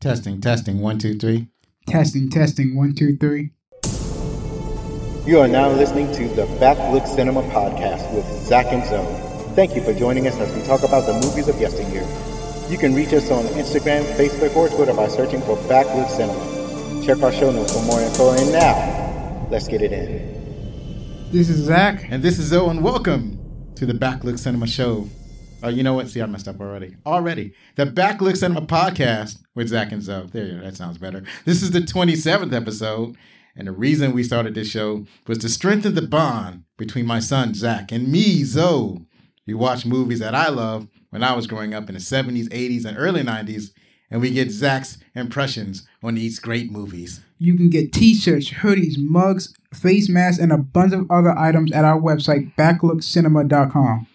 Testing, mm-hmm. testing, one, two, three. Testing, testing, one, two, three. You are now listening to the Backlook Cinema Podcast with Zack and Zoe. Thank you for joining us as we talk about the movies of yesteryear. You can reach us on Instagram, Facebook, or Twitter by searching for Backlook Cinema. Check our show notes for more info. And now, let's get it in. This is Zack. And this is Zoe, and welcome to the Backlook Cinema Show. Oh, you know what? See, I messed up already. Already. The Backlook Cinema Podcast with Zack and Zoe. There you go. That sounds better. This is the 27th episode. And the reason we started this show was to strengthen the bond between my son, Zack, and me, Zoe. We watch movies that I love when I was growing up in the 70s, 80s, and early 90s. And we get Zack's impressions on these great movies. You can get t-shirts, hoodies, mugs, face masks, and a bunch of other items at our website, backlookcinema.com.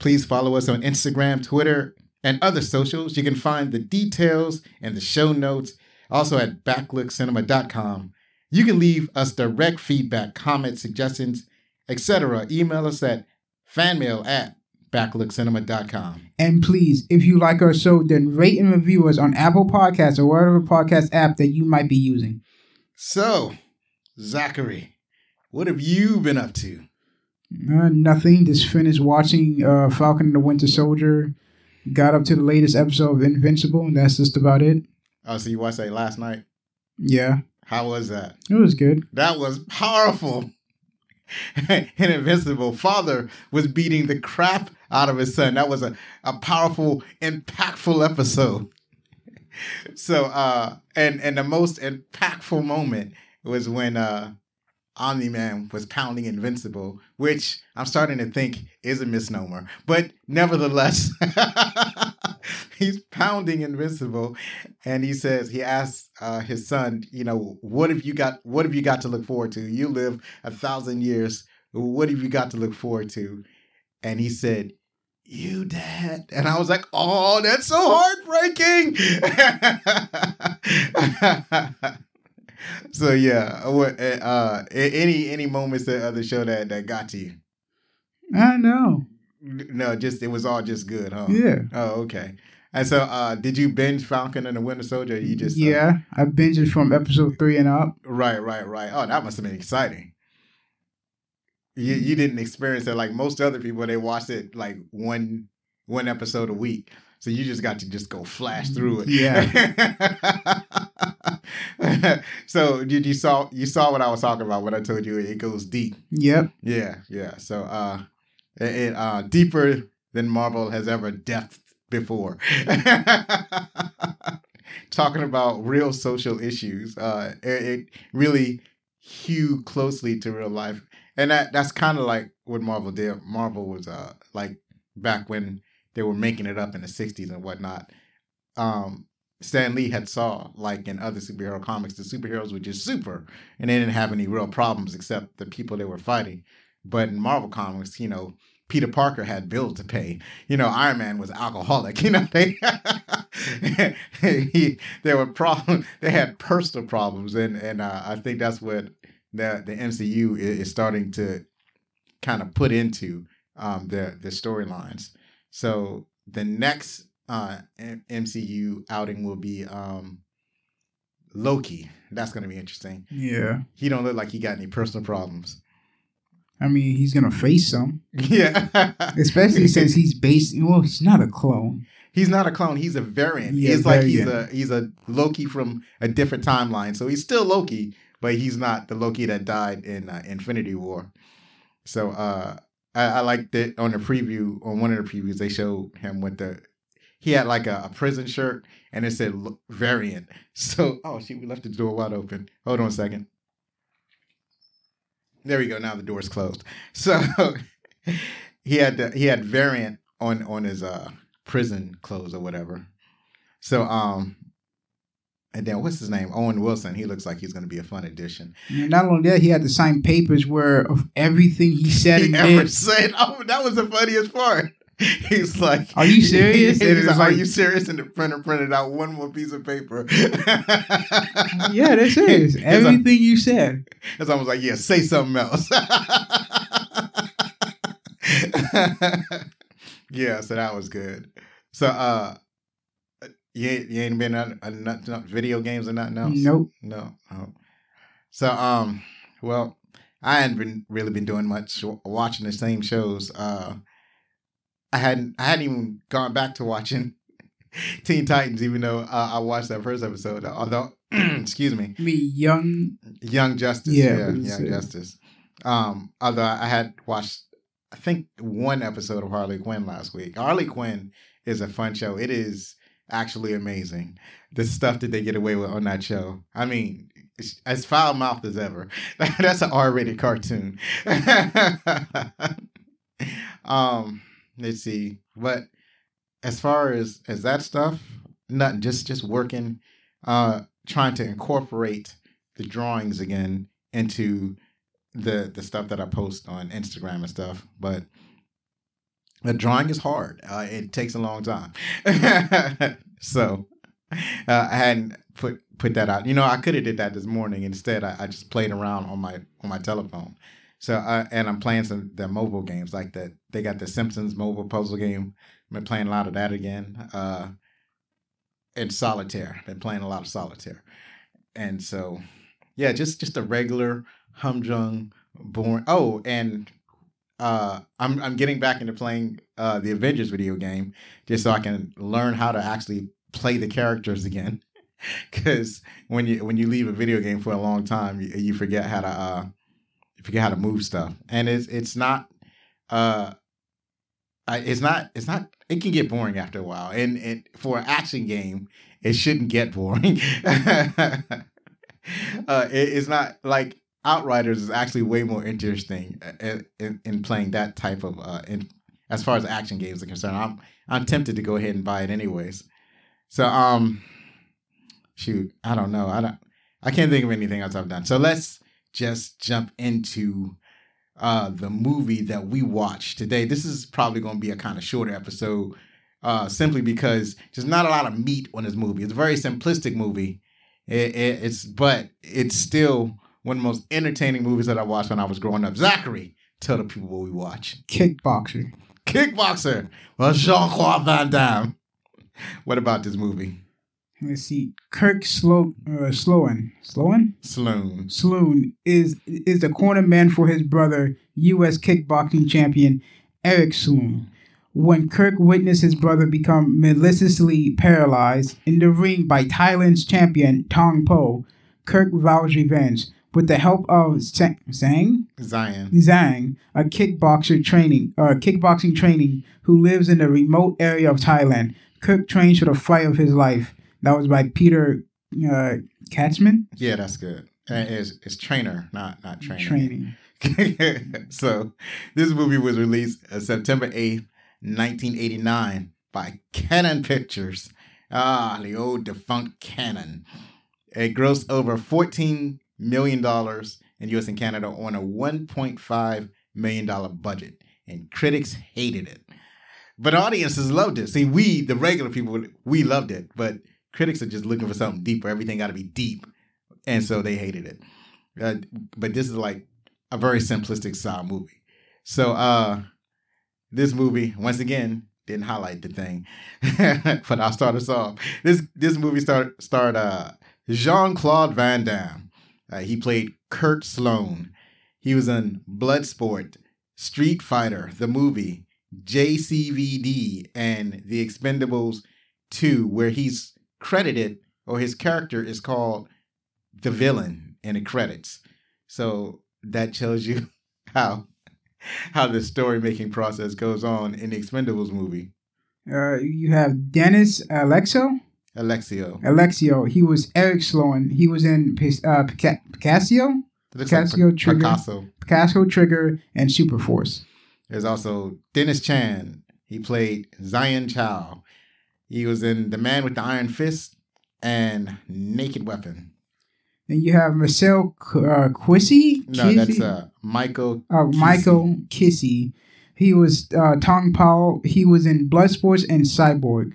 Please follow us on Instagram, Twitter, and other socials. You can find the details and the show notes also at backlookcinema.com. You can leave us direct feedback, comments, suggestions, etc. Email us at fanmail at backlookcinema.com. And please, if you like our show, then rate and review us on Apple Podcasts or whatever podcast app that you might be using. So, Zachary, what have you been up to? Uh, nothing. Just finished watching uh, Falcon and the Winter Soldier. Got up to the latest episode of Invincible, and that's just about it. Oh, so you watched that last night? Yeah. How was that? It was good. That was powerful. Invincible father was beating the crap out of his son. That was a, a powerful, impactful episode. so uh and and the most impactful moment was when uh Omni Man was pounding Invincible, which I'm starting to think is a misnomer. But nevertheless, he's pounding Invincible, and he says he asks uh, his son, you know, what have you got? What have you got to look forward to? You live a thousand years. What have you got to look forward to? And he said, you dad and i was like oh that's so heartbreaking so yeah what uh any any moments of the show that that got to you? I know. no just it was all just good huh? Yeah. oh okay. And so uh did you binge falcon and the winter soldier? You just uh, yeah, I binged from episode three and up. right right right. Oh that must have been exciting. You you didn't experience it like most other people. They watched it like one one episode a week. So you just got to just go flash through it. Yeah. so did you saw you saw what i was talking about when i told you it goes deep. Yep. yeah yeah. So uh it, it uh deeper than marvel has ever depthed before. Talking about real social issues uh it, it really hew closely to real life. And that that's kind of like what marvel did. Marvel was uh like back when they were making it up in the 60s and whatnot. Um Stan Lee had saw like in other superhero comics, the superheroes were just super, and they didn't have any real problems except the people they were fighting. But in Marvel comics, you know, Peter Parker had bills to pay. You know, Iron Man was alcoholic. You know, they he, there were problems. They had personal problems, and and uh, I think that's what the the MCU is, is starting to kind of put into um, the the storylines. So the next uh, M- MCU outing will be um, Loki. That's going to be interesting. Yeah. He don't look like he got any personal problems. I mean, he's gonna face some, Yeah, especially since he's based. Well, he's not a clone. he's not a clone. He's a variant. Yeah, it's like he's a he's a Loki from a different timeline. So he's still Loki, but he's not the Loki that died in uh, Infinity War. So uh, I, I liked it on the preview. On one of the previews, they showed him with the he had like a, a prison shirt and it said variant. So oh shit, we left the door wide open. Hold on a second. There we go. Now the door's closed. So he had the, he had variant on on his uh prison clothes or whatever. So um and then what's his name? Owen Wilson. He looks like he's going to be a fun addition. Not only that, he had to sign papers where of everything he said He and ever did. said, "Oh, that was the funniest part." He's like, Are you serious? And it's like, Are you serious? And the printer printed out one more piece of paper. Yeah, that's it. Like- Everything you said. It's almost like, yeah, say something else. yeah, so that was good. So uh You ain't, you ain't been on, on on video games or nothing else. Nope. No. no. So um, well, I hadn't been really been doing much watching the same shows. Uh, I hadn't I hadn't even gone back to watching Teen Titans, even though uh, I watched that first episode. Although, excuse me, Me young. Young Justice. Yeah, Yeah, Young uh, Justice. Um, although I had watched, I think one episode of Harley Quinn last week. Harley Quinn is a fun show. It is actually amazing. The stuff that they get away with on that show. I mean, as foul mouthed as ever. That's an R rated cartoon. um, let's see. But as far as as that stuff, nothing. Just just working, uh, trying to incorporate the drawings again into the the stuff that I post on Instagram and stuff. But the drawing is hard. Uh, it takes a long time. so uh, I hadn't put put that out. You know, I could have did that this morning. Instead, I, I just played around on my on my telephone. So uh, and I'm playing some the mobile games like that. They got the Simpsons mobile puzzle game. I've been playing a lot of that again. Uh, and solitaire. Been playing a lot of solitaire. And so, yeah, just just a regular humdrum, boring. Oh, and uh, I'm I'm getting back into playing uh, the Avengers video game just so I can learn how to actually play the characters again. Because when you when you leave a video game for a long time, you, you forget how to uh, you forget how to move stuff, and it's it's not uh, it's not it's not it can get boring after a while, and and for an action game, it shouldn't get boring. uh, it, it's not like Outriders is actually way more interesting in, in, in playing that type of uh, in, as far as action games are concerned. I'm I'm tempted to go ahead and buy it anyways. So um, shoot, I don't know. I don't. I can't think of anything else I've done. So let's just jump into uh the movie that we watched today. This is probably going to be a kind of shorter episode, uh, simply because there's not a lot of meat on this movie. It's a very simplistic movie. It, it, it's but it's still one of the most entertaining movies that I watched when I was growing up. Zachary, tell the people what we watch. Kickboxer. Kickboxer. Well, Jean Claude Van Damme. What about this movie? Let's see. Kirk Slow uh, Sloane. Sloane? Sloane. Sloane is is the corner man for his brother, U.S. kickboxing champion Eric Sloane. When Kirk witnessed his brother become maliciously paralyzed in the ring by Thailand's champion Tong Po, Kirk vows revenge. With the help of Zhang? Zion. Zhang, a kickboxer training, uh, kickboxing training, who lives in a remote area of Thailand, Kirk trains for the fight of his life. That was by Peter uh, Katzman. Yeah, that's good. And It's, it's trainer, not not training. Training. so this movie was released uh, September 8th, 1989 by Cannon Pictures. Ah, the old defunct Cannon. It grossed over $14 million in US and Canada on a $1.5 million budget. And critics hated it. But audiences loved it. See, we, the regular people, we loved it. But critics are just looking for something deeper. Everything got to be deep. And so they hated it. Uh, but this is like a very simplistic style movie. So uh this movie, once again, didn't highlight the thing. but I'll start us off. This this movie start starred uh Jean-Claude Van Damme. Uh, he played Kurt Sloane. He was in Bloodsport, Street Fighter, the movie, JCVD, and The Expendables 2, where he's credited or his character is called the villain in the credits. So that tells you how how the story making process goes on in the Expendables movie. Uh, you have Dennis Alexo. Alexio. Alexio. He was Eric Sloane. He was in uh, Pica- Picasso, Casio like Pic- Trigger. Picasso. Picasso Trigger, and Superforce. There's also Dennis Chan. He played Zion Chow. He was in The Man with the Iron Fist and Naked Weapon. Then you have Marcel uh, Quissy. No, that's uh, Michael. uh, Michael Qissi. He was uh, Tong Po. He was in Bloodsports and Cyborg.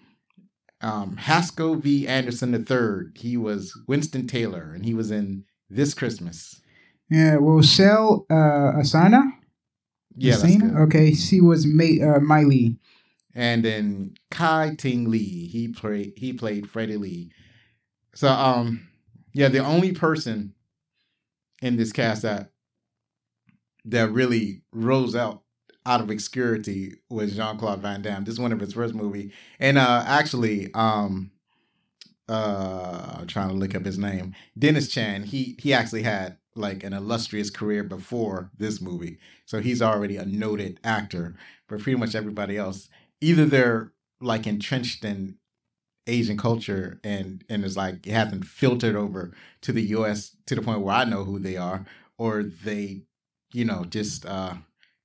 Um, Haskell V. Anderson III. He was Winston Taylor, and he was in This Christmas. Yeah, Rosel uh, Asana. Yeah, that's Asana? good. Okay, she was May, uh, Mylee. And then Kai Ting Lee. He played he played Freddie Lee. So um, yeah, the only person in this cast that that really rose out out of obscurity was Jean Claude Van Damme. This is one of his first movie, and uh, actually, um, uh, I'm trying to look up his name. Dennis Chan. He he actually had like an illustrious career before this movie, so he's already a noted actor. But pretty much everybody else, either they're like entrenched in Asian culture and and it's like it hasn't filtered over to the U.S. to the point where I know who they are, or they, you know, just uh,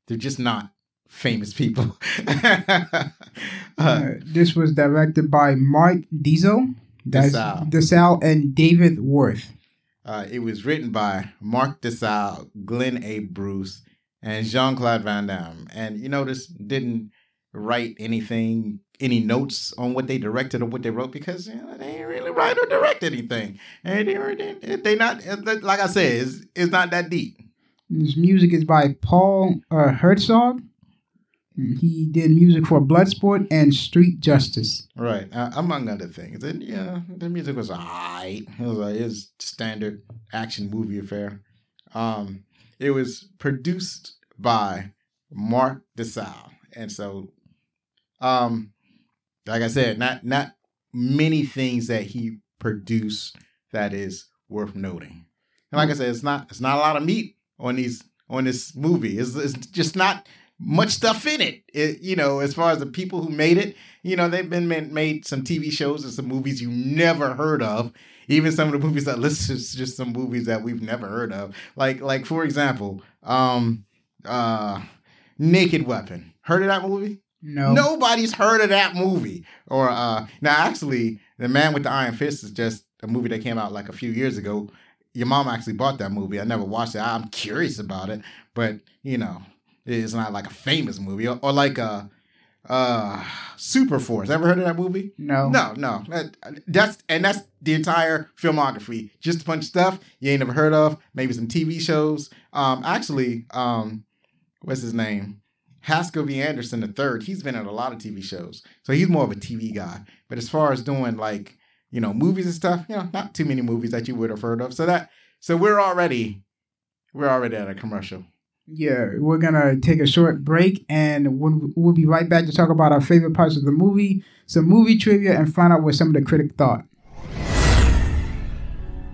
they're just not famous people. uh, Uh, this was directed by Mark Diesel, DiSalle. DiSalle, and David Worth. Uh, it was written by Mark DiSalle, Glenn A. Bruce, and Jean Claude Van Damme. And you notice didn't write anything, any notes on what they directed or what they wrote because you know, they didn't really write or direct anything. And they, were- they, they not like I said, it's, it's not that deep. This music is by Paul uh, Hertzog. He did music for Bloodsport and Street Justice. Right, uh, among other things. And yeah, the music was alright. It was like his standard action movie affair. Um, it was produced by Mark DiSalle, and so, um, like I said, not not many things that he produced that is worth noting. And like I said, it's not it's not a lot of meat on these on this movie. It's, it's just not much stuff in it. it. You know, as far as the people who made it, you know, they've been made, made some TV shows and some movies you never heard of. Even some of the movies that list is just some movies that we've never heard of. Like like for example, um, uh, Naked Weapon. Heard of that movie? No. Nobody's heard of that movie. Or uh now actually The Man with the Iron Fist is just a movie that came out like a few years ago. Your mom actually bought that movie. I never watched it. I'm curious about it, but you know, it's not like a famous movie. Or, or like uh uh Super Force. Ever heard of that movie? No. No, no. That, that's and that's the entire filmography. Just a bunch of stuff you ain't never heard of. Maybe some TV shows. Um, actually, um, what's his name? Haskell V. Anderson III. He's been in a lot of TV shows, so he's more of a TV guy. But as far as doing like you know movies and stuff, you know, not too many movies that you would have heard of. So that so we're already we're already at a commercial. Yeah, we're gonna take a short break, and we'll, we'll be right back to talk about our favorite parts of the movie, some movie trivia, and find out what some of the critic thought.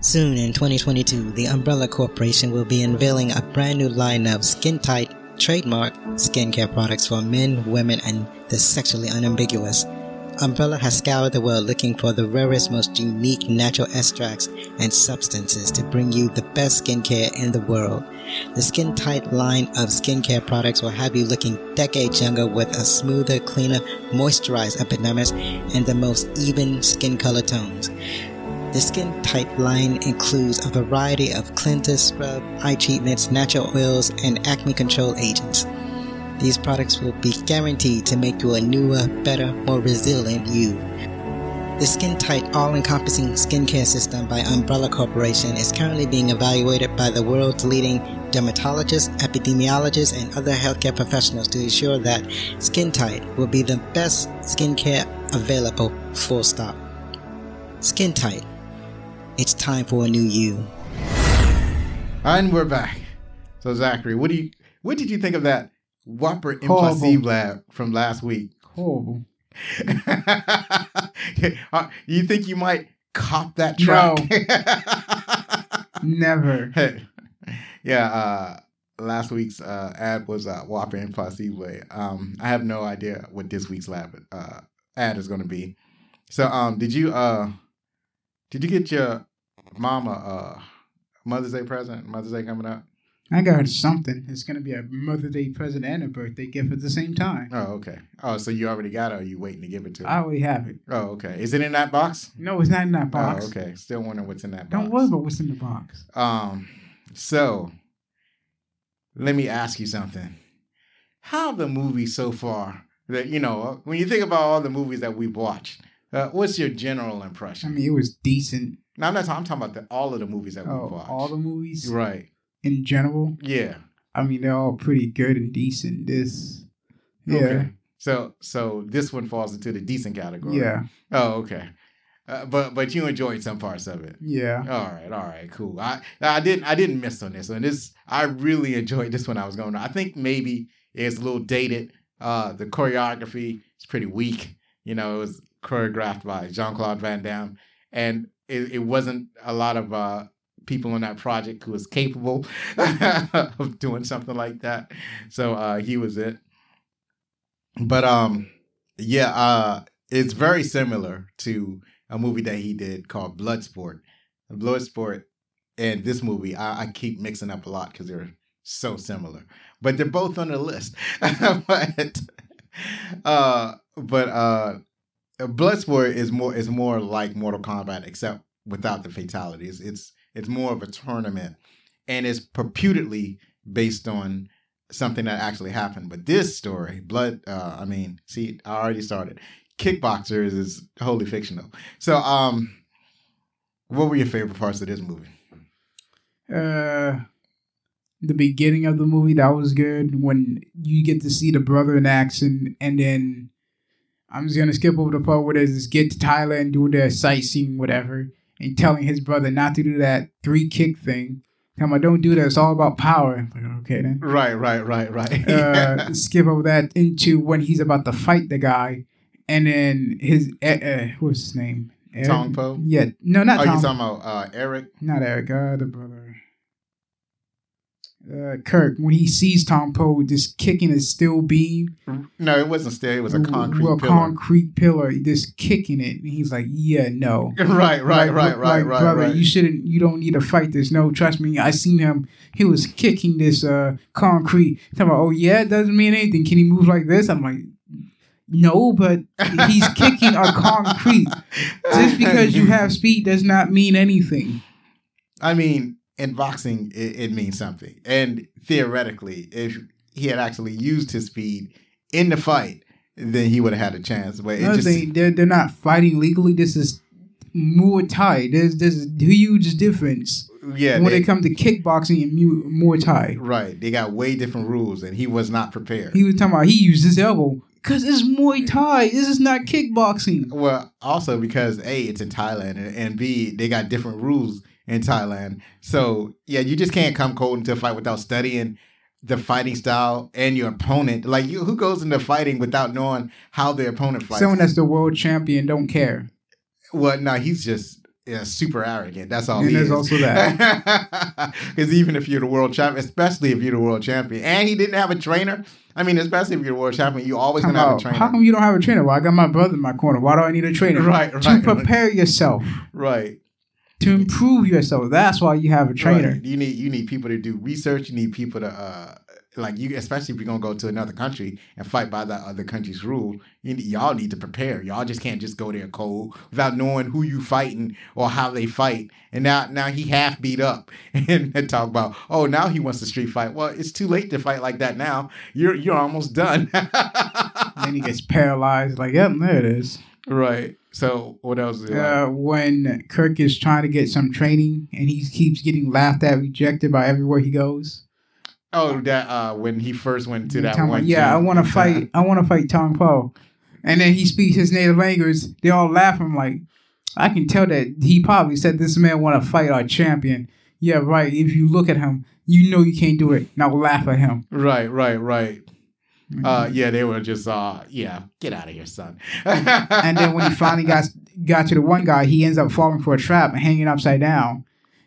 Soon in 2022, the Umbrella Corporation will be unveiling a brand new line of skin tight, trademark skincare products for men, women, and the sexually unambiguous. Umbrella has scoured the world looking for the rarest, most unique natural extracts and substances to bring you the best skincare in the world. The Skin Tight line of skincare products will have you looking decades younger with a smoother, cleaner, moisturized epidermis and the most even skin color tones. The Skin Tight line includes a variety of cleansers, scrub, eye treatments, natural oils, and acne control agents. These products will be guaranteed to make you a newer, better, more resilient you. The Skin Tight all encompassing skincare system by Umbrella Corporation is currently being evaluated by the world's leading dermatologists, epidemiologists, and other healthcare professionals to ensure that Skin Tight will be the best skincare available, full stop. Skin Tight. It's time for a new you. And we're back. So Zachary, what do you what did you think of that Whopper Horrible. lab from last week? Horrible. Uh, you think you might cop that track? Never. yeah, uh, last week's uh, ad was uh, Whopper Impossible. Um, I have no idea what this week's lab uh, ad is going to be. So, um, did you uh, did you get your mama uh, Mother's Day present? Mother's Day coming up. I got something. It's gonna be a Mother's Day present and a birthday gift at the same time. Oh, okay. Oh, so you already got it? Or are you waiting to give it to her? I already have it. oh, okay. Is it in that box? No, it's not in that box. Oh, okay. Still wondering what's in that box. Don't worry about what's in the box. Um, so let me ask you something. How the movies so far that you know when you think about all the movies that we've watched, uh, what's your general impression? I mean, it was decent. now I'm not talking, I'm talking about the, all of the movies that we've Oh, watched. all the movies right? in general. Yeah. I mean, they're all pretty good and decent. This, yeah, Okay. So so this one falls into the decent category. Yeah, Oh, okay. Uh, but but you enjoyed some parts of it. yeah. All right, all right, cool. I I didn't I didn't miss on this one. This I really enjoyed this when I was going. I think maybe it's a little dated. Uh, the choreography is pretty weak. You know, it was choreographed by Jean Claude Van Damme, and it, it wasn't a lot of uh, people on that project who was capable of doing something like that. So uh, he was it. But um, yeah, uh, it's very similar to a movie that he did called Bloodsport. Bloodsport and this movie, I, I keep mixing up a lot because they're so similar, but they're both on the list. but uh, but uh, Bloodsport is more is more like Mortal Kombat, except without the fatalities. It's it's more of a tournament, and it's purportedly based on something that actually happened. But this story, Blood, uh, I mean, see, I already started. Kickboxers is wholly fictional. So, um, what were your favorite parts of this movie? Uh, the beginning of the movie that was good when you get to see the brother in action, and then I'm just gonna skip over the part where there's this get to Thailand do their sightseeing, whatever, and telling his brother not to do that three kick thing. Tell him, don't do that. It's all about power. Like, okay then. Right, right, right, right. uh, skip over that into when he's about to fight the guy, and then his uh, uh, what's his name? Eric? Tong Po? Yeah, no, not oh, Tom. you talking about uh, Eric? not Eric. Uh, the brother. Uh, Kirk when he sees Tong Po just kicking a steel beam, No, it wasn't steel. It was a concrete well, pillar. concrete pillar, just kicking it, and he's like, "Yeah, no." right, right, Like, right, right, like, right, brother, right. you shouldn't. You don't need to fight this. No, trust me. I seen him. He was kicking this uh concrete. Talking about, oh yeah, it doesn't mean anything. Can he move like this? I'm like, no, but he's kicking a concrete. Just because you have speed does not mean anything. I mean, in boxing, it, it means something. And theoretically, if he had actually used his speed in the fight, then he would have had a chance. But it Another just thing, they're they're not fighting legally. This is Muay Thai. There's there's a huge difference yeah, when they- it comes to kickboxing and Mu- Muay Thai. right. They got way different rules, and he was not prepared. He was talking about he used his elbow because it's Muay Thai. This is not kickboxing. Well, also because A, it's in Thailand, and, and B, they got different rules in Thailand. So mm-hmm. yeah, you just can't come cold into a fight without studying the fighting style and your opponent. Like you, who goes into fighting without knowing how their opponent fights? Someone that's the world champion don't care. well, no, he's just yeah, super arrogant. That's all. And he there's is. also that. Because even if you're the world champion, especially if you're the world champion, and he didn't have a trainer. I mean, especially if you're the world champion, you always gonna have a trainer. how come you don't have a trainer? Well, I got my brother in my corner. Why do I need a trainer? Right, To right, right. prepare yourself, right. To improve yourself. That's why you have a trainer. Right. You need you need people to do research. You need people to uh like you, especially if you're gonna go to another country and fight by that other country's rule. You, need- y'all need to prepare. Y'all just can't just go there cold without knowing who you fighting or how they fight. And now now he half beat up and talk about oh now he wants to street fight. Well, it's too late to fight like that now. You're you're almost done. then he gets paralyzed. Like, yep, there it is. right. So what else? Is Uh, when Kirk is trying to get some training and he keeps getting laughed at, rejected by everywhere he goes. oh, that uh when he first went to that one. yeah, I want to fight. I want to fight Tong Po, and then he speaks his native language. They all laugh. I'm like, I can tell that he probably said this man want to fight our champion. Yeah, right. If you look at him, you know you can't do it. Now laugh at him. Right, right, right. Uh, yeah, they were just, uh, yeah, get out of here, son. and then when he finally got got to the one guy, he ends up falling for a trap hanging upside down.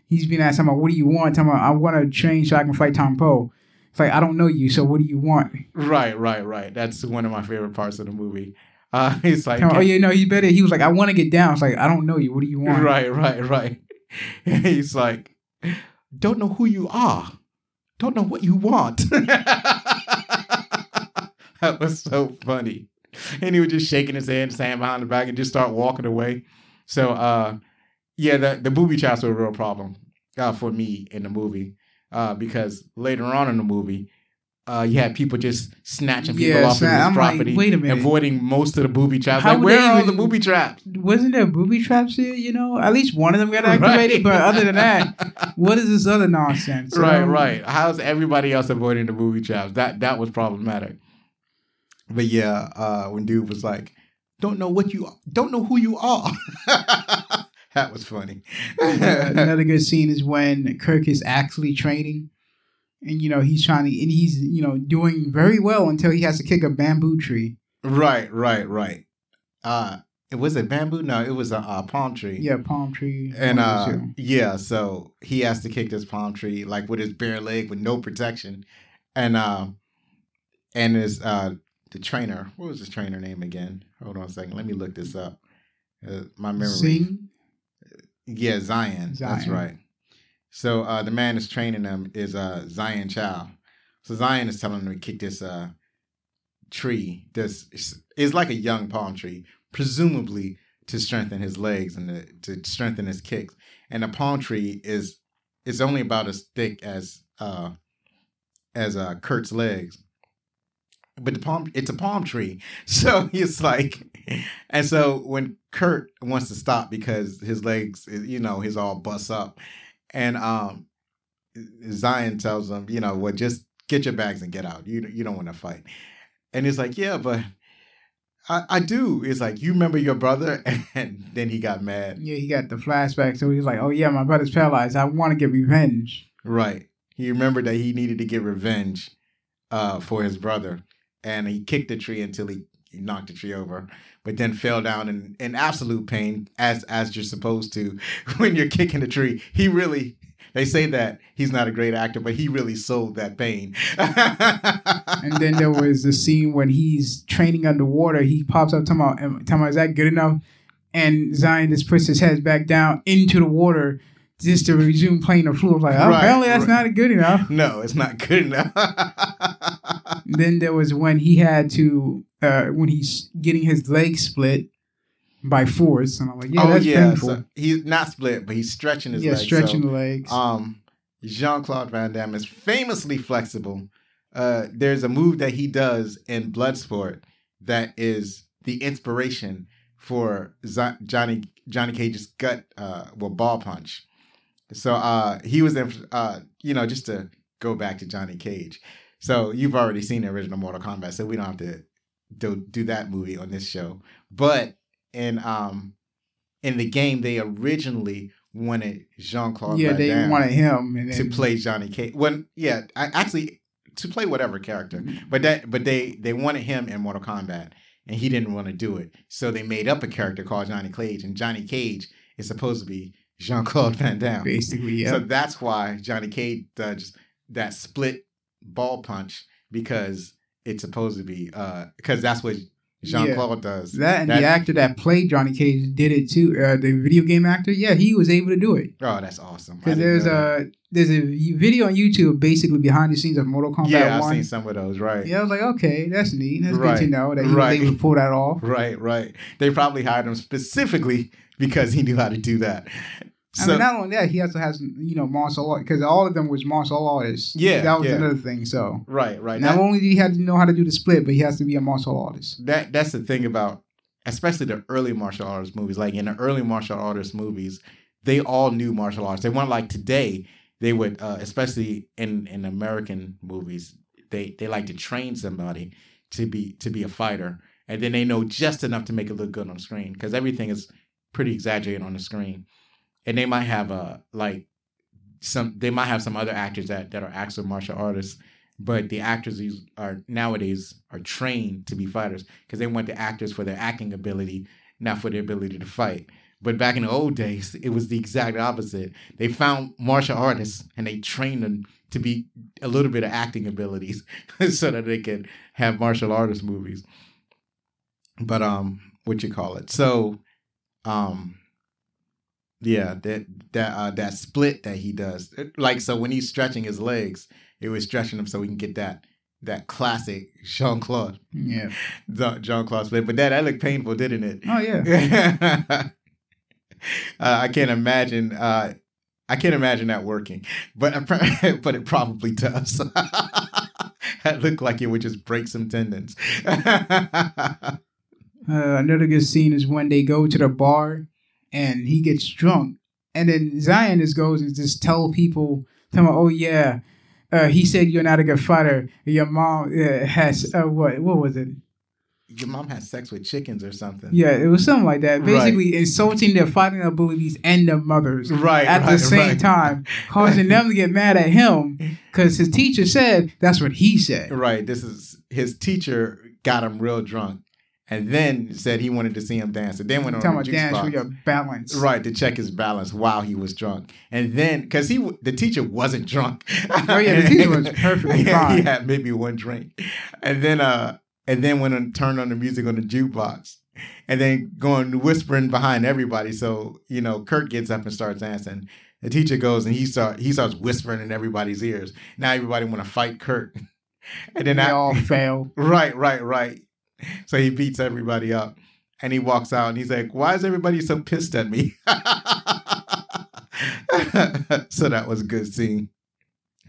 He's being asked, "I'm like, what do you want?" I'm like, I want to train so I can fight Tong Po. It's like I don't know you, so what do you want? right, right, right. That's one of my favorite parts of the movie. Uh, it's like, oh yeah, no, he's better. He was like, I want to get down. It's like I don't know you. What do you want? right, right, right. He's like, don't know who you are, don't know what you want. that was so funny. And he was just shaking his head, standing behind the back, and just start walking away. So, uh, yeah, the the booby traps were a real problem uh, for me in the movie uh, because later on in the movie. Uh, you had people just snatching people Yeah, off of sna- his I'm like, property, wait a minute. avoiding most of the booby traps. How like, where are all the booby traps? Wasn't there booby traps here? You know, at least one of them got activated. But other than that, what is this other nonsense? right, Um, right. How's everybody else avoiding the booby traps? That that was problematic. But yeah, uh, when dude was like, "Don't know what you don't know who you are," that was funny. Another good scene is when Kirk is actually training, and you know he's trying to, and he's you know doing very well until he has to kick a bamboo tree. right, right, right. Uh, it was a bamboo. No, it was a, a palm tree. Yeah, palm tree. And uh, two. yeah, so he has to kick this palm tree like with his bare leg with no protection, and um, and his uh the trainer. What was his trainer name again? Hold on a second. Let me look this up. Uh, my memory. Sing. Yeah, Zion. That's right. So uh, the man that's training them is uh, Zion Chow. So Zion is telling him to kick this uh, tree. This is like a young palm tree, presumably to strengthen his legs and to, to strengthen his kicks. And the palm tree is is only about as thick as uh, as uh, Kurt's legs. But the palm it's a palm tree. So it's like and so when Kurt wants to stop because his legs, you know, he's all bust up, and um, Zion tells him, you know, well, just get your bags and get out. You you don't want to fight. And he's like, yeah, but I, I do. It's like you remember your brother, and then he got mad. Yeah, he got the flashback, so he's like, "Oh yeah, my brother's paralyzed. I want to get revenge." Right. He remembered that he needed to get revenge uh, for his brother, and he kicked the tree until he, he knocked the tree over, but then fell down in, in absolute pain, as as you're supposed to when you're kicking the tree. He really. They say that he's not a great actor, but he really sold that pain. And then there was the scene when he's training underwater. He pops up, talking about, talking about, "Is that good enough?" And Zion just puts his head back down into the water just to resume playing the flute. Like, oh, Right, apparently that's right. not good enough. no, it's not good enough. then there was when he had to uh when he's getting his leg split by force and i'm like yeah oh that's yeah, painful so he's not split, but he's stretching his yeah legs. stretching so- the legs Um, Jean Claude Van Damme is famously flexible. Uh, there's a move that he does in Bloodsport that is the inspiration for Z- Johnny Johnny Cage's gut, uh, well, ball punch. So uh, he was in, uh, you know, just to go back to Johnny Cage. So you've already seen the original Mortal Kombat, so we don't have to do, do that movie on this show. But in um in the game, they originally wanted Jean Claude yeah Van they Damme wanted him and to play Johnny Cage. When yeah, I, actually to play whatever character, but that but they they wanted him in Mortal Kombat, and he didn't want to do it, so they made up a character called Johnny Cage, and Johnny Cage is supposed to be Jean Claude Van Damme. basically yeah So that's why Johnny Cage does that split ball punch because it's supposed to be uh because that's what Jean Claude does. that and that- the actor that played johnny cage did it too uh, the video game actor yeah he was able to do it Oh, that's awesome. Because there's a there's a video on youtube basically behind the scenes of mortal kombat yeah, I've 1 seen some of those. Right. yeah i was like okay that's neat that's Right. good to know that he Right. was able to pull that off Right, right. They probably hired him specifically because he knew how to do that. I So, mean, not only that, he also has you know martial art because all of them was martial artists. Yeah, that was yeah. another thing. So right, right. not That- only did he have to know how to do the split, but he has to be a martial artist. that that's the thing about especially the early martial arts movies like in the early martial artist movies they all knew martial arts they weren't like today they would uh, especially in in american movies they they like to train somebody to be to be a fighter and then they know just enough to make it look good on screen because everything is pretty exaggerated on the screen and they might have a like some they might have some other actors that that are actual martial artists but the actors these are nowadays are trained to be fighters because they want the actors for their acting ability, not for their ability to fight. But back in the old days, it was the exact opposite. They found martial artists and they trained them to be a little bit of acting abilities so that they could have martial artist movies. But um, what you call it? So, um, yeah, that that uh, that split that he does, like so when he's stretching his legs, it was stretching them so we can get that that classic Jean Claude Yeah. Jean Claude split. But that that looked painful, didn't it? Oh yeah. uh, I can't imagine. Uh, I can't imagine that working, but but it probably does. that looked like it would just break some tendons. Uh, another good scene is when they go to the bar and he gets drunk, and then Zionist goes and just tell people, tell them, oh yeah, uh, he said you're not a good fighter. Your mom uh, has uh, what? What was it? your mom had sex with chickens or something. Yeah, it was something like that. Right. Basically, insulting their fighting abilities and their mothers Right. at the same right. time, causing them to get mad at him because his teacher said that's what he said. Right. This is his teacher got him real drunk, and then said he wanted to see him dance, and then went on Talking the about juice dance box. for your balance. Right to check his balance while he was drunk, and then because he the teacher wasn't drunk. Oh, yeah, the teacher was perfectly fine. He had maybe one drink, and then uh and then went and turned on the music on the jukebox, and then going whispering behind everybody. So you know, Kurt gets up and starts dancing. The teacher goes and he start he starts whispering in everybody's ears. Now everybody want to fight Kurt, and then They I, all fail. Right, right, right. So he beats everybody up and he walks out and he's like, Why is everybody so pissed at me? so that was a good scene.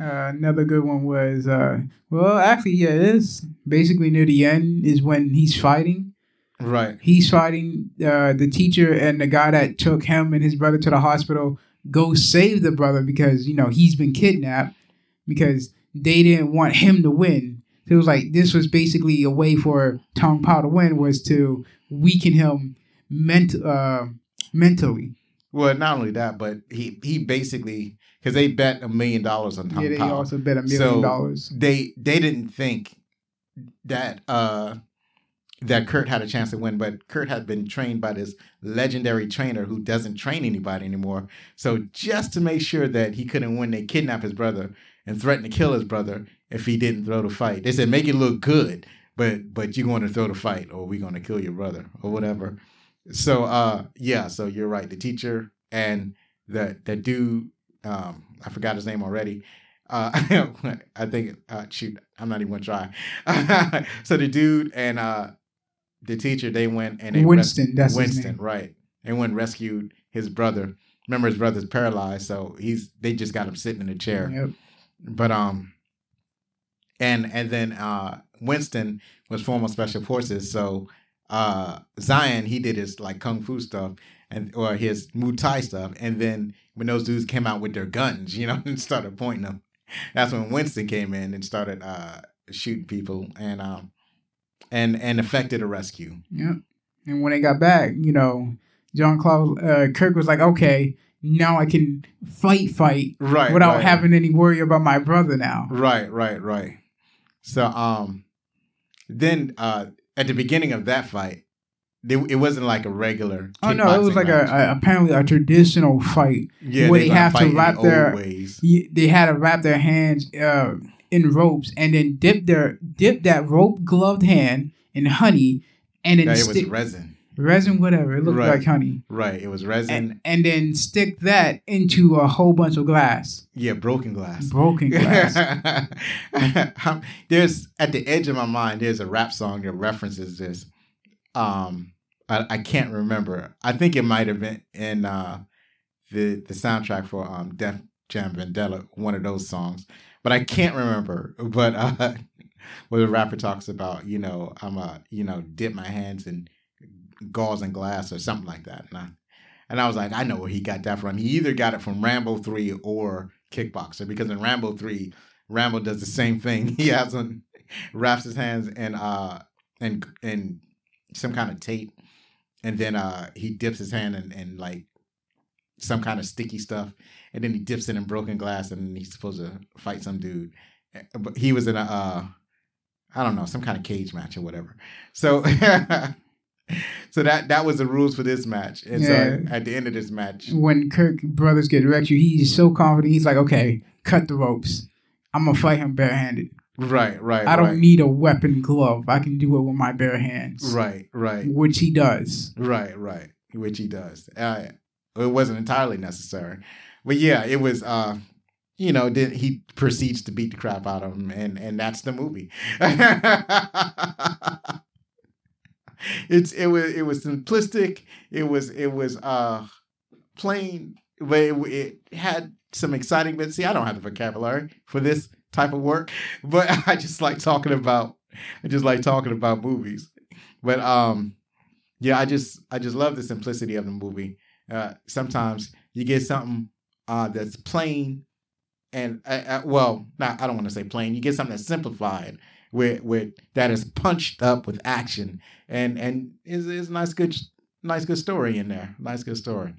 Uh, another good one was, uh, well, actually, yeah, it is basically near the end is when he's fighting. Right. He's fighting uh, the teacher and the guy that took him and his brother to the hospital. Go save the brother because you know he's been kidnapped because they didn't want him to win. So it was like this was basically a way for Tong Po to win was to weaken him ment- uh, mentally. Well, not only that, but he he basically because they bet a million dollars on Tom yeah, they also bet a million So, dollars. they they didn't think that uh that Kurt had a chance to win, but Kurt had been trained by this legendary trainer who doesn't train anybody anymore. So just to make sure that he couldn't win, they kidnapped his brother and threatened to kill his brother if he didn't throw the fight. They said make it look good, but but you're going to throw the fight or we're going to kill your brother or whatever. So uh yeah, so you're right. The teacher and the the dude um I forgot his name already. Uh, I think uh, shoot, I'm not even gonna try. so the dude and uh, the teacher they went and they Winston, that's his Winston, right? They went and rescued his brother. Remember, his brother's paralyzed, so he's they just got him sitting in a chair. Yep. But um, and and then uh, Winston was former special forces, so uh, Zion he did his like kung fu stuff and or his Muay Thai stuff, and then when those dudes came out with their guns, you know, and started pointing them, that's when Winston came in and started uh shooting people and um and and effected a rescue. Yep. And when they got back, you know, John Claude uh, Kirk was like, okay, now I can fight, fight Right. without right. having any worry about my brother now. Right, right, right. So um then uh at the beginning of that fight, they, it wasn't like a regular Oh no, it was like a, a apparently a traditional fight. yeah, where they they have to fight in the wrap their-. They had to wrap their hands uh, in ropes and then dip their dip that rope gloved hand in honey and then it was stick resin. Resin, whatever. It looked Right. like honey. Right, it was resin. And, and then stick that into a whole bunch of glass, yeah, broken glass. broken glass. Um, there's at the edge of my mind. There's a rap song that references this. Um, I, I can't remember. I think it might have been in uh, the the soundtrack for um Def Jam Vendetta, one of those songs, but I can't remember. But uh, where the rapper talks about, you know, I'm a, you know, dip my hands in gauze and glass or something like that, and I, and I was like, I know where he got that from. He either got it from Rambo three or Kickboxer, because in Rambo three, Rambo does the same thing. He has on wraps his hands in uh and and some kind of tape, and then uh he dips his hand in, in like some kind of sticky stuff, and then he dips it in broken glass, and he's supposed to fight some dude. Eh, But he was in a uh I don't know some kind of cage match or whatever. So. So that that was the rules for this match, and so Yeah. at the end of this match, when Kirk brothers get rescued, he's so confident. He's like, okay, cut the ropes. I'm gonna fight him barehanded. right, right, I don't right, need a weapon glove. I can do it with my bare hands. right, right, Which he does. Right, right. Which he does. Uh, it wasn't entirely necessary, but yeah, it was. uh You know, then he proceeds to beat the crap out of him, and and that's the movie. it's it was it was simplistic. It was it was uh plain, but it, it had some exciting bits. See, I don't have the vocabulary for this type of work, but I just like talking about. I just like talking about movies. But um, yeah, I just I just love the simplicity of the movie. Uh, sometimes you get something uh, that's plain, and uh, uh, well, not I don't want to say plain. You get something that's simplified, with with that is punched up with action and and is is a nice good nice good story in there. Nice good story.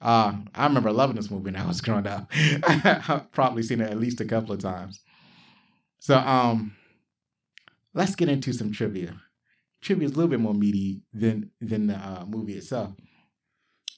Uh, I remember loving this movie when I was growing up. I've probably seen it at least a couple of times. So um let's get into some trivia. Trivia is a little bit more meaty than than the uh, movie itself.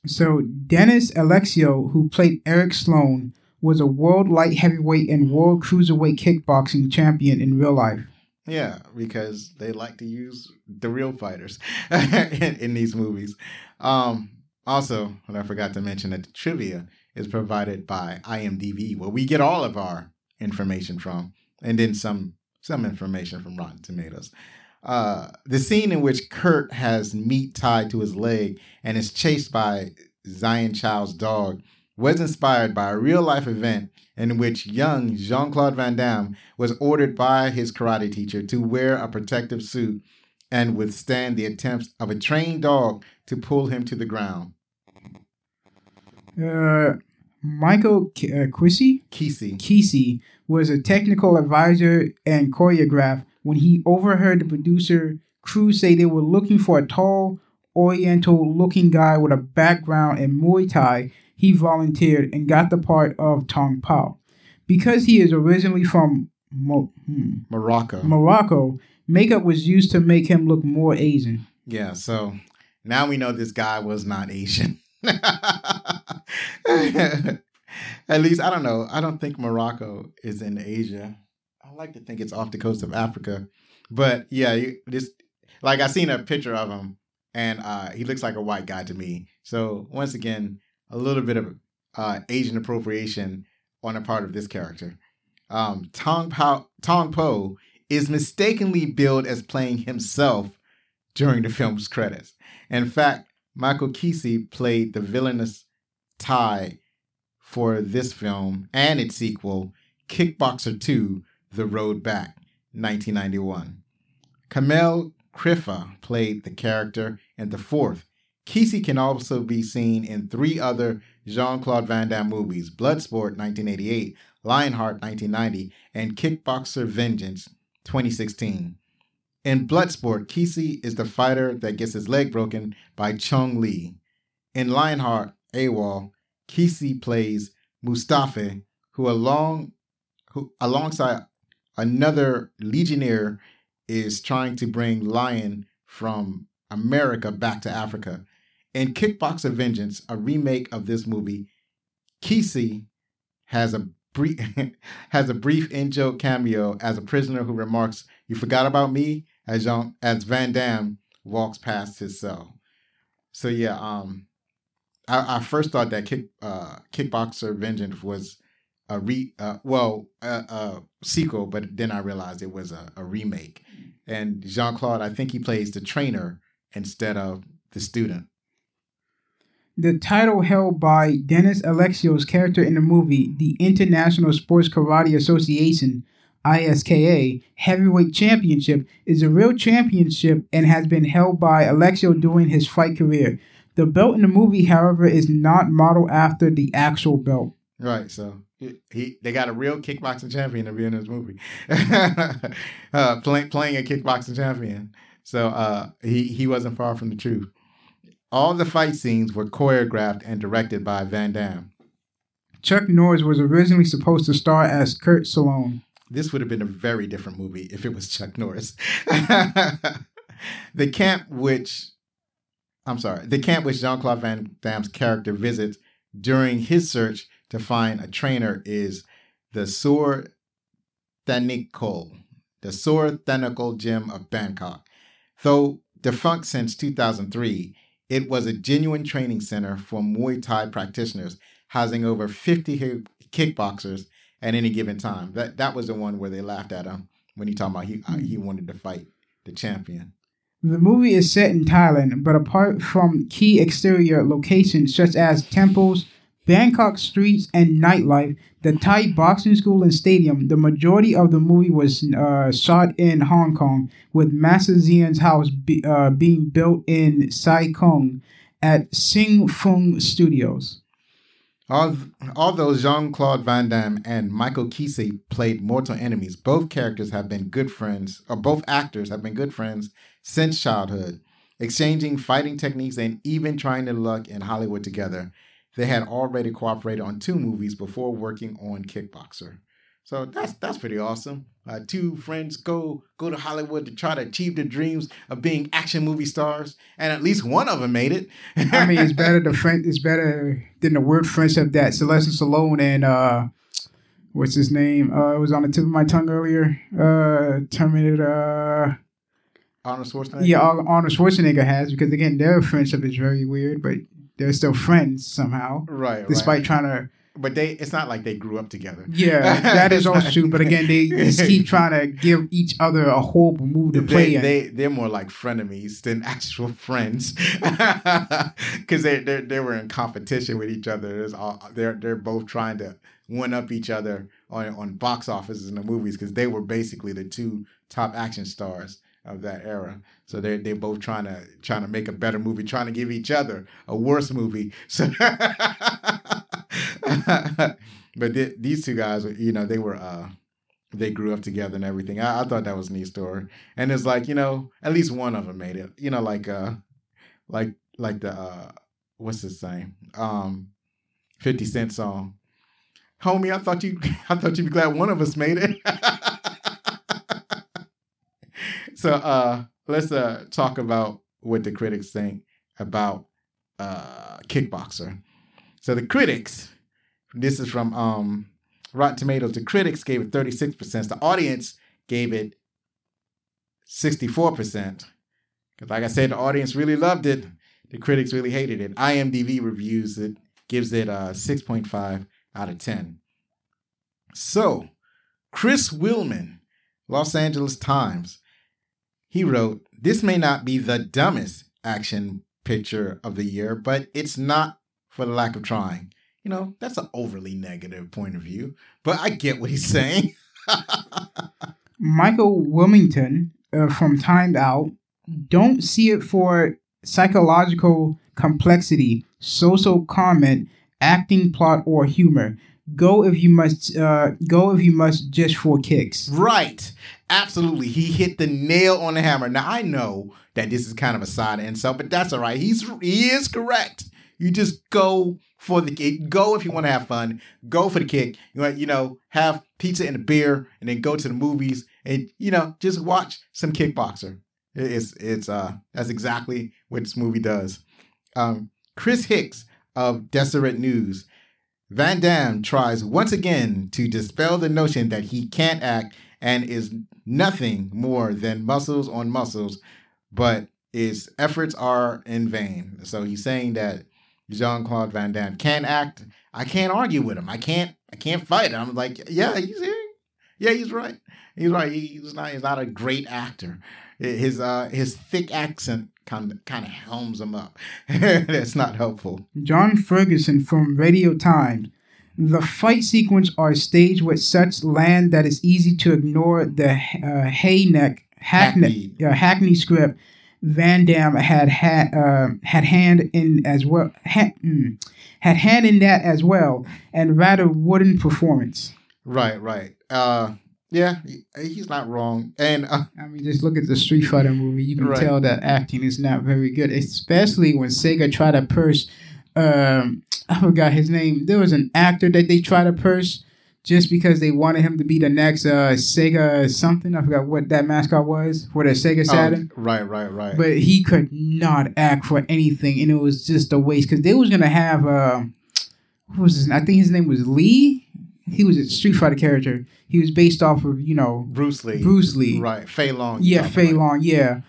So Dennis Alexio, who played Eric Sloane, was a world light heavyweight and world cruiserweight kickboxing champion in real life. Yeah, because they like to use the real fighters in, in, these movies. Um, also, what I forgot to mention that the trivia is provided by IMDb, where we get all of our information from, and then some some information from Rotten Tomatoes. Uh, the scene in which Kurt has meat tied to his leg and is chased by Zion Chow's dog was inspired by a real life event in which young Jean Claude Van Damme was ordered by his karate teacher to wear a protective suit and withstand the attempts of a trained dog to pull him to the ground. Uh, Michael K- uh, Quissy? Qissi. Qissi was a technical advisor and choreographer when he overheard the producer crew say they were looking for a tall, oriental looking guy with a background in Muay Thai he volunteered and got the part of Tong Po. Because he is originally from Mo- hmm, Morocco. Morocco, makeup was used to make him look more Asian. Yeah, so now we know this guy was not Asian. At least I don't know. I don't think Morocco is in Asia. I like to think it's off the coast of Africa. But yeah, you, this like I seen a picture of him and uh, he looks like a white guy to me. So once again, a little bit of uh, Asian appropriation on the part of this character. Um, Tong, po, Tong Po is mistakenly billed as playing himself during the film's credits. In fact, Michael Qissi played the villainous Thai for this film and its sequel, Kickboxer 2 The Road Back, 1991. Kamel Krifa played the character in the fourth Qissi can also be seen in three other Jean Claude Van Damme movies Bloodsport 1988, Lionheart 1990, and Kickboxer Vengeance 2016. In Bloodsport, Qissi is the fighter that gets his leg broken by Chong Li. In Lionheart, AWOL, Qissi plays Mustafa, who along who alongside another legionnaire is trying to bring Lyon from America back to Africa. In Kickboxer Vengeance, a remake of this movie, Qissi has a brief has a brief in-joke cameo as a prisoner who remarks, "You forgot about me," as Jean, as Van Damme walks past his cell. So yeah, um, I, I first thought that kick uh, Kickboxer Vengeance was a re uh, well a, a, sequel, but then I realized it was a, a remake. And Jean Claude, I think he plays the trainer instead of the student. The title held by Dennis Alexio's character in the movie, the International Sports Karate Association, ISKA, Heavyweight Championship, is a real championship and has been held by Alexio during his fight career. The belt in the movie, however, is not modeled after the actual belt. Right, so he, he they got a real kickboxing champion to be in this movie, uh, playing playing a kickboxing champion. So uh, he he wasn't far from the truth. All the fight scenes were choreographed and directed by Van Damme. Chuck Norris was originally supposed to star as Kurt Sloane. This would have been a very different movie if it was Chuck Norris. the camp which I'm sorry, the camp which Jean-Claude Van Damme's character visits during his search to find a trainer is the Sor Thanikul, the Sor Thanikul Gym of Bangkok. Though defunct since 2003, it was a genuine training center for Muay Thai practitioners, housing over 50 kickboxers at any given time. That that was the one where they laughed at him when he talked about he uh, he wanted to fight the champion. The movie is set in Thailand, but apart from key exterior locations such as temples, Bangkok streets, and nightlife, the Thai boxing school and stadium, the majority of the movie was uh, shot in Hong Kong, with Master Xian's house be, uh, being built in Sai Kung at Sing Fung Studios. Although Jean Claude Van Damme and Michael Qissi played mortal enemies, both characters have been good friends, or both actors have been good friends since childhood, exchanging fighting techniques and even trying their luck in Hollywood together. They had already cooperated on two movies before working on Kickboxer. So that's that's pretty awesome. Uh, two friends go go to Hollywood to try to achieve their dreams of being action movie stars, and at least one of them made it. I mean, it's better the friend. It's better than the word friendship that Sylvester Stallone and uh, what's his name? Uh, it was on the tip of my tongue earlier. Uh, Terminator. Uh, Arnold Schwarzenegger. Yeah, Arnold Schwarzenegger has because again, their friendship is very weird, but they're still friends somehow. Right. Despite right. trying to but they it's not like they grew up together. Yeah, that is also true. But again, they just keep trying to give each other a horrible move to play. They, they they're more like frenemies than actual friends because they they they were in competition with each other. All, they're they're both trying to one up each other on on box offices and the movies because they were basically the two top action stars of that era. So they're they're both trying to trying to make a better movie, trying to give each other a worse movie. So but th- these two guys, you know, they were uh they grew up together and everything. I, I thought that was a neat story. And it's like, you know, at least one of them made it. You know, like uh like like the uh what's his name? Um 50 Cent song. Homie, I thought you I thought you'd be glad one of us made it. so uh let's uh talk about what the critics think about uh Kickboxer. So the critics, this is from um, Rotten Tomatoes, the critics gave it 36%. The audience gave it 64%. Because like I said, the audience really loved it. The critics really hated it. IMDb reviews it, gives it a 6.5 out of 10. So, Chris Willman, Los Angeles Times, he wrote, This may not be the dumbest action picture of the year, but it's not for the lack of trying. You know, that's an overly negative point of view, but I get what he's saying. Michael Wilmington uh, from Time Out don't see it for psychological complexity, social comment, acting, plot, or humor. Go if you must. Uh, go if you must, just for kicks. Right. Absolutely. He hit the nail on the hammer. Now I know that this is kind of a side insult, but that's all right. He's he is correct. You just go for the kick. Go if you want to have fun. Go for the kick. You want, you know, have pizza and a beer, and then go to the movies, and you know, just watch some kickboxer. It's it's uh that's exactly what this movie does. Um, Chris Hicks of Deseret News. Van Damme tries once again to dispel the notion that he can't act and is nothing more than muscles on muscles, but his efforts are in vain. So he's saying that Jean Claude Van Damme can't act. I can't argue with him. I can't. I can't fight. I'm like, yeah, he's here. Yeah, he's right. He's right. He's not. He's not a great actor. His uh his thick accent kind of kind of helms them up. That's not helpful. John Ferguson from Radio Times. The fight sequence are staged with such land that it's easy to ignore the uh, Hayneck Hackney, Hackney. Uh, Hackney script Van Damme had had uh, had hand in as well had, mm, had hand in that as well, and rather wooden performance. Right, right. Uh, yeah, he's not wrong. And uh, I mean, just look at the Street Fighter movie. You can right. tell that acting is not very good, especially when Sega tried to purse. Um, I forgot his name. There was an actor that they tried to purse just because they wanted him to be the next uh, Sega something. I forgot what that mascot was for the Sega oh, Saturn. Oh, right, right, right. But he could not act for anything, and it was just a waste because they was gonna have uh, what was his? I think his name was Lee. He was a Street Fighter character. He was based off of you know Bruce Lee. Bruce Lee, right? Fei Long. Yeah, Fei Long. Yeah.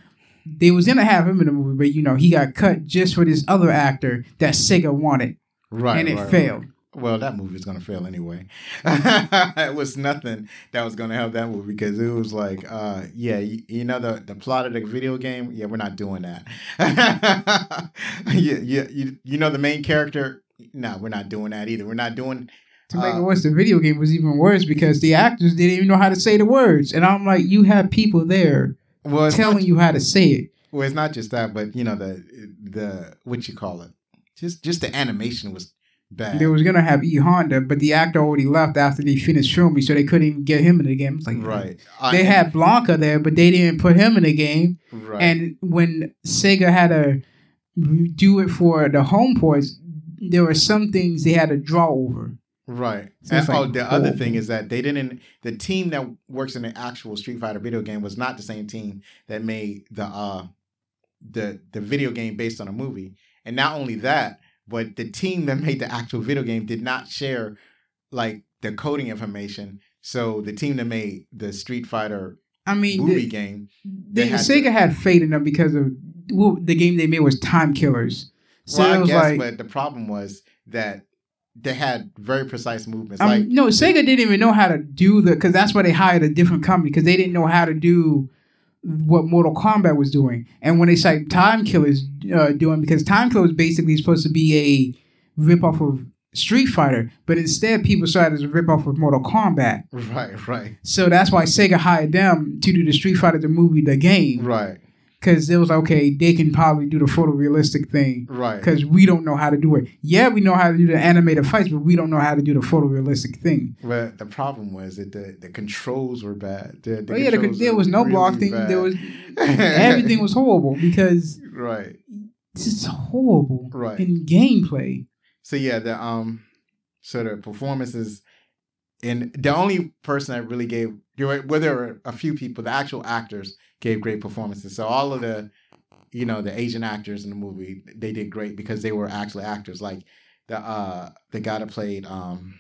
They was gonna have him in the movie, but you know he got cut just for this other actor that Sega wanted, right? And it right, failed. Right well, that movie was gonna fail anyway. it was nothing that was gonna help that movie because it was like, uh, yeah, you, you, know the the plot of the video game. Yeah, we're not doing that. yeah, yeah, you, you know the main character. No, we're not doing that either. We're not doing. To make it um, worse, the video game was even worse because the actors didn't even know how to say the words, and I'm like, you have people there well, telling not, you how to say it. Well, it's not just that, but you know the the what you call it, just just the animation was bad. They was gonna have E Honda, but the actor already left after they finished filming, so they couldn't even get him in the game. It's like right. They had Blanka there, but they didn't put him in the game. right. And when Sega had to do it for the home ports, there were some things they had to draw over. Right. So And, oh, like the other thing is that they didn't. The team that works in the actual Street Fighter video game was not the same team that made the uh the the video game based on a movie. And not only that, but the team that made the actual video game did not share like the coding information. So the team that made the Street Fighter I mean, movie the, game, the, they had Sega to- had faith in them because of well, the game they made was Time Killers. So well, I guess, like, but the problem was that they had very precise movements. I like no, Sega didn't even know how to do the because that's why they hired a different company because they didn't know how to do what Mortal Kombat was doing. And when they started Time Killers uh, doing because Time Killer Killers basically supposed to be a rip off of Street Fighter, but instead people saw it as a rip off of Mortal Kombat. right, right, So that's why Sega hired them to do the Street Fighter the movie, the game, right, because it was like, okay, they can probably do the photorealistic thing right. because we don't know how to do it. Yeah, we know how to do the animated fights, but we don't know how to do the photorealistic thing. But the problem was that the, the controls were bad. The, the Oh yeah, the, there was no really block thing. bad. There was everything was horrible because right. this is horrible Right. in gameplay. So yeah, the um, so the performances, and the only person that really gave there were well, there were a few people. The actual actors gave great performances. So all of the, you know, the Asian actors in the movie, they did great because they were actually actors. Like the uh the guy that played um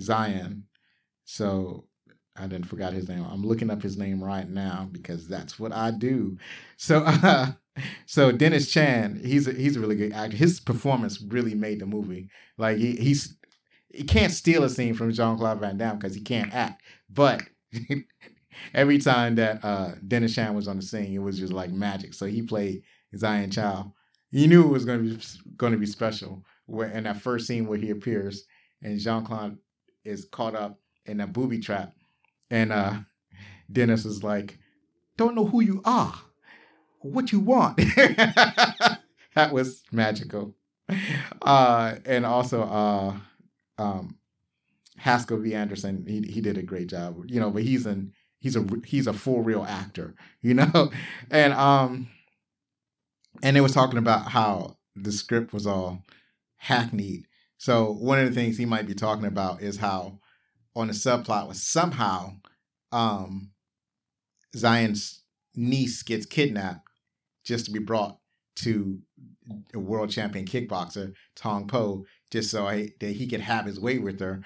Zion. So I didn't forgot his name. I'm looking up his name right now because that's what I do. So uh so Dennis Chan, he's a, he's a really good actor. His performance really made the movie. Like he, he's he can't steal a scene from Jean Claude Van Damme because he can't act. But every time that uh, Dennis Chan was on the scene, it was just like magic. So he played Zion Chow. You knew it was going to be going to be special. Where in that first scene where he appears and Jean Claude is caught up in a booby trap, and uh, Dennis is like, "Don't know who you are." what you want. that was magical. Uh, and also uh, um, Haskell V. Anderson, he he did a great job. You know, but he's an he's a he's a full real actor. You know, and um, and they was talking about how the script was all hackneyed. So one of the things he might be talking about is how on the subplot was somehow um Zion's niece gets kidnapped just to be brought to a world champion kickboxer Tong Po, just so I, that he could have his way with her,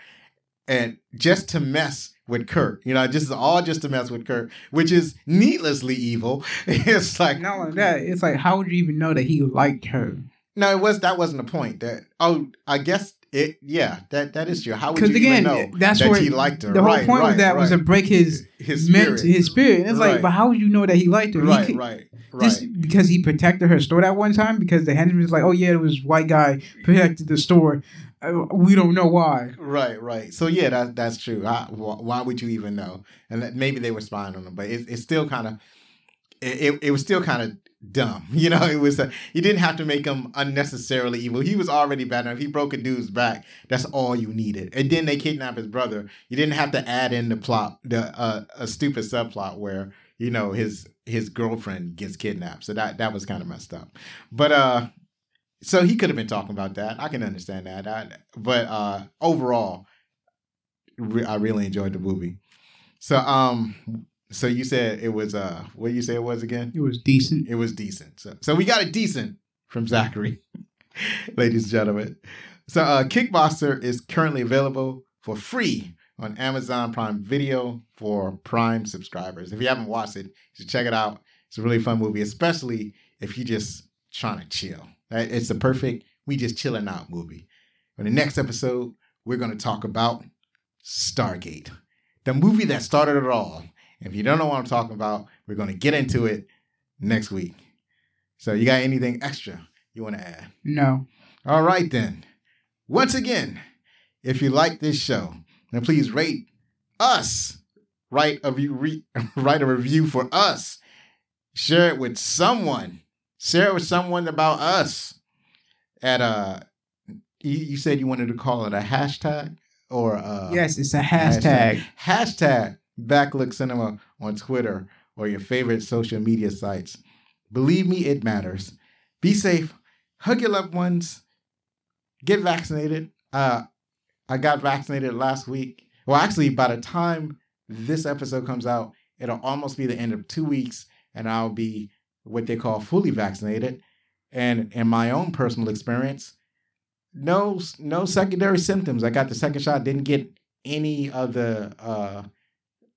and just to mess with Kurt. You know, just all just to mess with Kurt, which is needlessly evil. it's like Not only that, it's like how would you even know that he liked her? no, it was that wasn't the point. That oh, I guess it. Yeah, that that is true. How would you again, even know that's that where he liked her? the whole Right, point right, of that was to break his his meant spirit. his spirit. And it's like, but how would you know that he liked her? He right, could- right, right. Just because he protected her store that one time, because the henchman was like, "Oh yeah, it was white guy protected the store." Uh, we don't know why. Right, right. So yeah, that that's true. I, wh- why would you even know? And maybe they were spying on him, but it, it's still kind of it, it, was still kind of dumb. You know, it was uh you didn't have to make him unnecessarily evil. He was already bad enough. He broke a dude's back. That's all you needed. And then they kidnap his brother. You didn't have to add in the plot, the uh, a stupid subplot where you know his his girlfriend gets kidnapped. So that that was kind of messed up. But uh so he could have been talking about that. I can understand that. I, but uh, overall, re- I really enjoyed the movie. So um, so you said it was uh, what did you say it was again? It was decent. It was decent. So so we got a decent from Zachary, ladies and gentlemen. So uh, Kickboxer is currently available for free on Amazon Prime Video for Prime subscribers. If you haven't watched it, you should check it out. It's a really fun movie, especially if you're just trying to chill. It's the perfect we just chilling out movie. In the next episode, we're going to talk about Stargate, the movie that started it all. If you don't know what I'm talking about, we're going to get into it next week. So, you got anything extra you want to add? No, All right, then. Once again, if you like this show, then please rate us. Write a, re, write a review for us. Share it with someone. Share it with someone about us. At uh, You, you said you wanted to call it a hashtag or uh, yes, it's a hashtag. Hashtag Backlook Cinema on Twitter or your favorite social media sites. Believe me, it matters. Be safe. Hug your loved ones. Get vaccinated. Uh, I got vaccinated last week. Well, actually, by the time this episode comes out, it'll almost be the end of two weeks, and I'll be what they call fully vaccinated. And in my own personal experience, no no secondary symptoms. I got the second shot, didn't get any of the uh,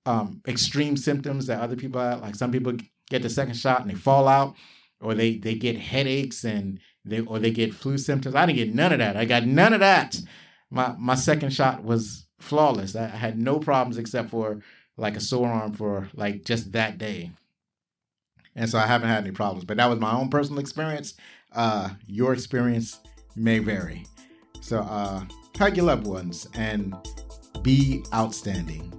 um, extreme symptoms that other people have. Like some people get the second shot and they fall out, or they they get headaches and they or they get flu symptoms. I didn't get none of that. I got none of that. My my second shot was flawless. I had no problems except for like a sore arm for like just that day. And so I haven't had any problems. But that was my own personal experience. Uh, your experience may vary. So uh, hug your loved ones and be outstanding.